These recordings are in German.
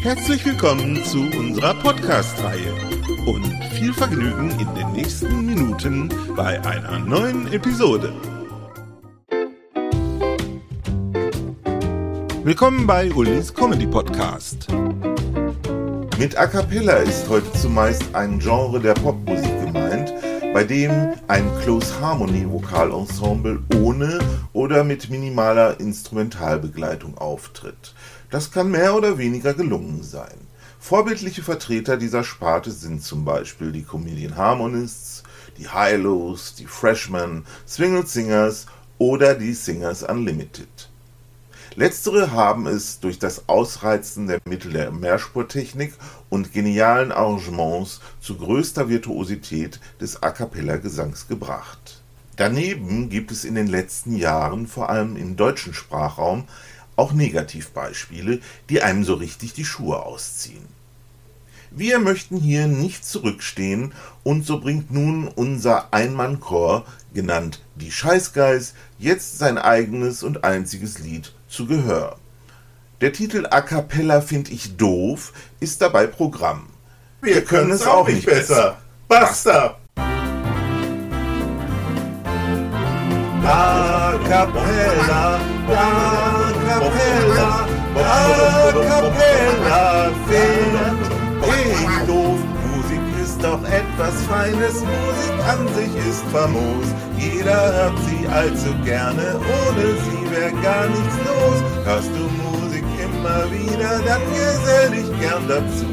Herzlich willkommen zu unserer Podcast-Reihe und viel Vergnügen in den nächsten Minuten bei einer neuen Episode. Willkommen bei Ulis Comedy Podcast. Mit A Cappella ist heute zumeist ein Genre der Popmusik gemeint, bei dem ein Close Harmony Vokalensemble ohne oder mit minimaler Instrumentalbegleitung auftritt. Das kann mehr oder weniger gelungen sein. Vorbildliche Vertreter dieser Sparte sind zum Beispiel die Comedian Harmonists, die High-Lows, die Freshmen, Swingle Singers oder die Singers Unlimited. Letztere haben es durch das Ausreizen der Mittel der Mehrspurtechnik und genialen Arrangements zu größter Virtuosität des A cappella Gesangs gebracht. Daneben gibt es in den letzten Jahren vor allem im deutschen Sprachraum auch Negativbeispiele, die einem so richtig die Schuhe ausziehen. Wir möchten hier nicht zurückstehen und so bringt nun unser Einmannchor, genannt die Scheißgeist, jetzt sein eigenes und einziges Lied zu Gehör. Der Titel A cappella find ich doof ist dabei Programm. Wir, Wir können es auch nicht besser. Basta! A cappella, a cappella, a cappella, fehlt ich doof. Musik ist doch etwas Feines, Musik an sich ist famos. Jeder hört sie allzu gerne, ohne sie wär gar nichts los. Hörst du Musik immer wieder, dann gesell dich gern dazu.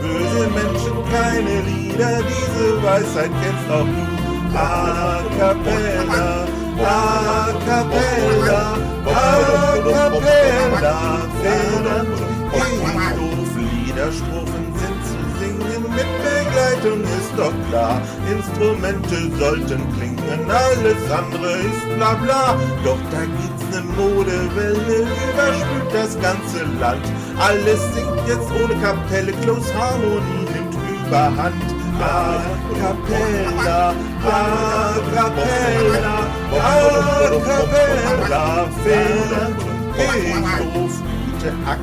Böse Menschen, keine Lieder, diese Weisheit kennst auch du. A cappella. A cappella, a cappella, Federn, doof, Liederstrophen sind zu singen, mit Begleitung ist doch klar. Instrumente sollten klingen, alles andere ist bla bla. Doch da gibt's ne Modewelle, überspült das ganze Land. Alles singt jetzt ohne Kapelle, Close Harmonie nimmt überhand. A cappella, a cappella, a cappella, Fehler, ich ruf gute A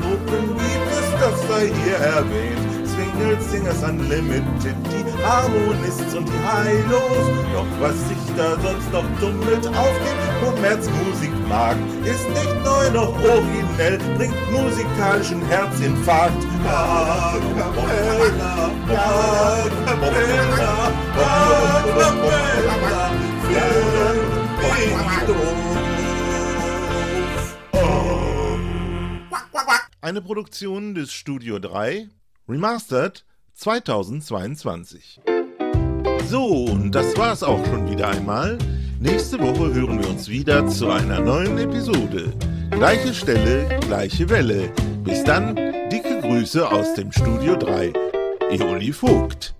Gruppen gibt es, das sei hier erwähnt. Swingle Singers Unlimited, die Harmonists und die Highlos. Doch was sich da sonst noch tummelt auf dem Kommerzmusik mag, ist nicht neu noch originell, bringt musikalischen Herzinfarkt. A cappella, a cappella, a cappella, Eine Produktion des Studio 3, Remastered 2022. So, und das war's auch schon wieder einmal. Nächste Woche hören wir uns wieder zu einer neuen Episode. Gleiche Stelle, gleiche Welle. Bis dann, dicke Grüße aus dem Studio 3. Eoli Vogt.